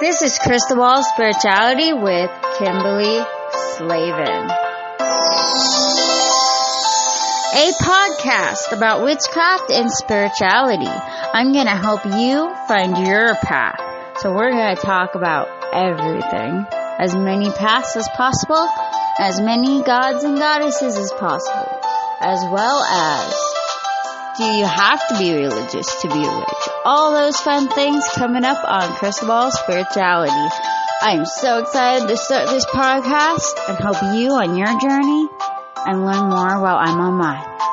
This is Crystal Spirituality with Kimberly Slavin. A podcast about witchcraft and spirituality. I'm going to help you find your path. So we're going to talk about everything. As many paths as possible, as many gods and goddesses as possible, as well as do you have to be religious to be a witch? All those fun things coming up on Crystal Ball Spirituality. I'm so excited to start this podcast and help you on your journey and learn more while I'm on mine.